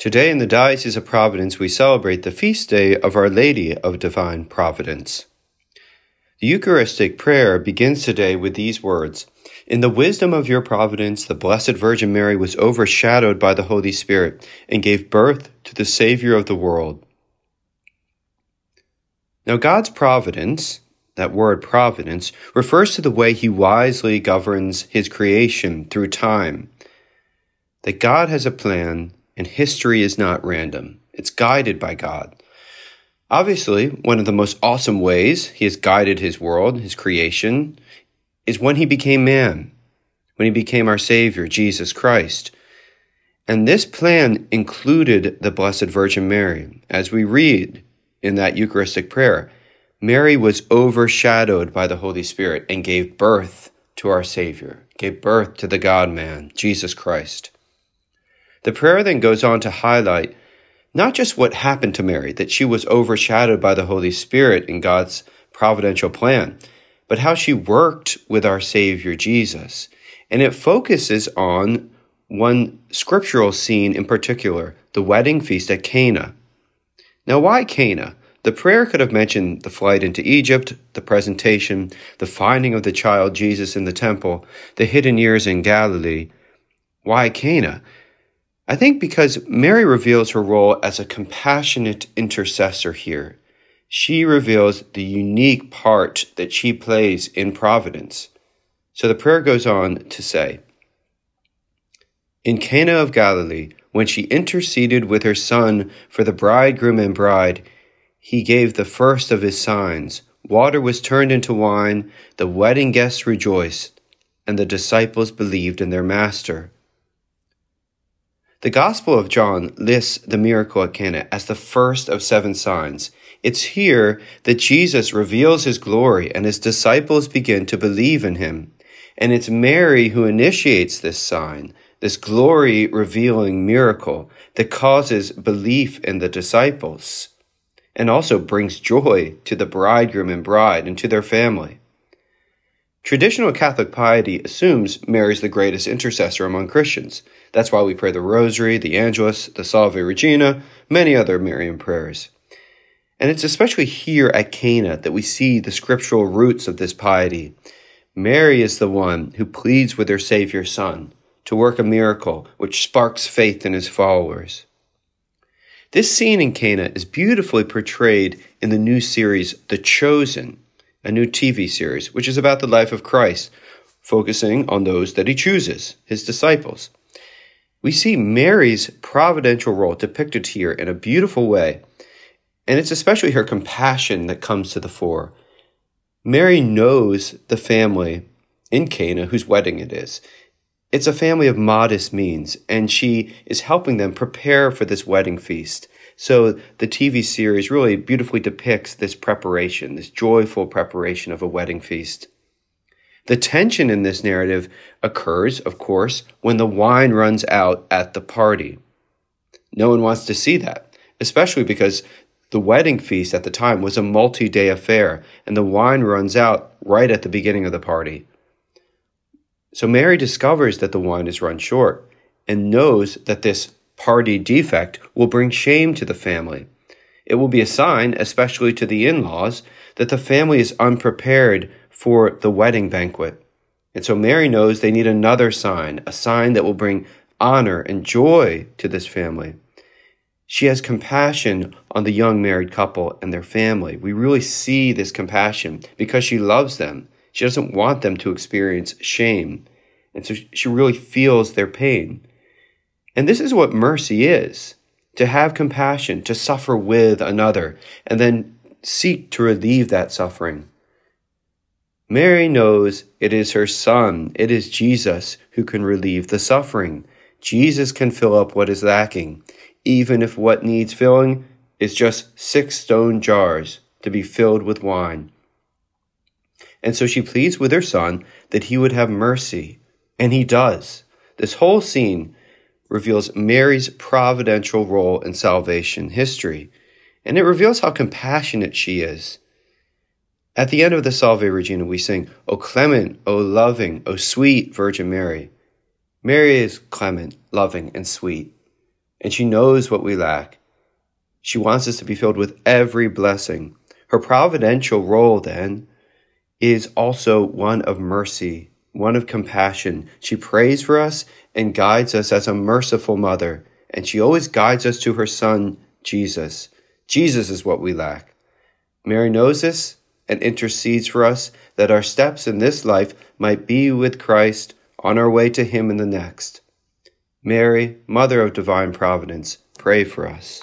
Today in the Diocese of Providence, we celebrate the feast day of Our Lady of Divine Providence. The Eucharistic prayer begins today with these words In the wisdom of your providence, the Blessed Virgin Mary was overshadowed by the Holy Spirit and gave birth to the Savior of the world. Now, God's providence, that word providence, refers to the way He wisely governs His creation through time. That God has a plan and history is not random. It's guided by God. Obviously, one of the most awesome ways he has guided his world, his creation, is when he became man, when he became our Savior, Jesus Christ. And this plan included the Blessed Virgin Mary. As we read in that Eucharistic prayer, Mary was overshadowed by the Holy Spirit and gave birth to our Savior, gave birth to the God man, Jesus Christ. The prayer then goes on to highlight not just what happened to Mary, that she was overshadowed by the Holy Spirit in God's providential plan, but how she worked with our Savior Jesus. And it focuses on one scriptural scene in particular, the wedding feast at Cana. Now, why Cana? The prayer could have mentioned the flight into Egypt, the presentation, the finding of the child Jesus in the temple, the hidden years in Galilee. Why Cana? I think because Mary reveals her role as a compassionate intercessor here. She reveals the unique part that she plays in providence. So the prayer goes on to say In Cana of Galilee, when she interceded with her son for the bridegroom and bride, he gave the first of his signs. Water was turned into wine, the wedding guests rejoiced, and the disciples believed in their master. The Gospel of John lists the miracle at Cana as the first of seven signs. It's here that Jesus reveals his glory and his disciples begin to believe in him. And it's Mary who initiates this sign, this glory revealing miracle that causes belief in the disciples and also brings joy to the bridegroom and bride and to their family. Traditional Catholic piety assumes Mary's the greatest intercessor among Christians. That's why we pray the Rosary, the Angelus, the Salve Regina, many other Marian prayers. And it's especially here at Cana that we see the scriptural roots of this piety. Mary is the one who pleads with her Savior Son to work a miracle which sparks faith in his followers. This scene in Cana is beautifully portrayed in the new series, The Chosen, a new TV series, which is about the life of Christ, focusing on those that he chooses, his disciples. We see Mary's providential role depicted here in a beautiful way, and it's especially her compassion that comes to the fore. Mary knows the family in Cana whose wedding it is. It's a family of modest means, and she is helping them prepare for this wedding feast. So the TV series really beautifully depicts this preparation, this joyful preparation of a wedding feast. The tension in this narrative occurs, of course, when the wine runs out at the party. No one wants to see that, especially because the wedding feast at the time was a multi day affair, and the wine runs out right at the beginning of the party. So Mary discovers that the wine is run short and knows that this party defect will bring shame to the family. It will be a sign, especially to the in laws, that the family is unprepared for the wedding banquet. And so Mary knows they need another sign, a sign that will bring honor and joy to this family. She has compassion on the young married couple and their family. We really see this compassion because she loves them. She doesn't want them to experience shame. And so she really feels their pain. And this is what mercy is to have compassion, to suffer with another, and then seek to relieve that suffering. Mary knows it is her Son, it is Jesus who can relieve the suffering. Jesus can fill up what is lacking, even if what needs filling is just six stone jars to be filled with wine. And so she pleads with her Son that he would have mercy, and he does. This whole scene reveals Mary's providential role in salvation history, and it reveals how compassionate she is. At the end of the Salve Regina, we sing, O clement, O loving, O sweet Virgin Mary. Mary is clement, loving, and sweet. and she knows what we lack. She wants us to be filled with every blessing. Her providential role, then, is also one of mercy, one of compassion. She prays for us and guides us as a merciful mother, and she always guides us to her Son, Jesus. Jesus is what we lack. Mary knows this and intercedes for us that our steps in this life might be with Christ on our way to Him in the next. Mary, Mother of Divine Providence, pray for us.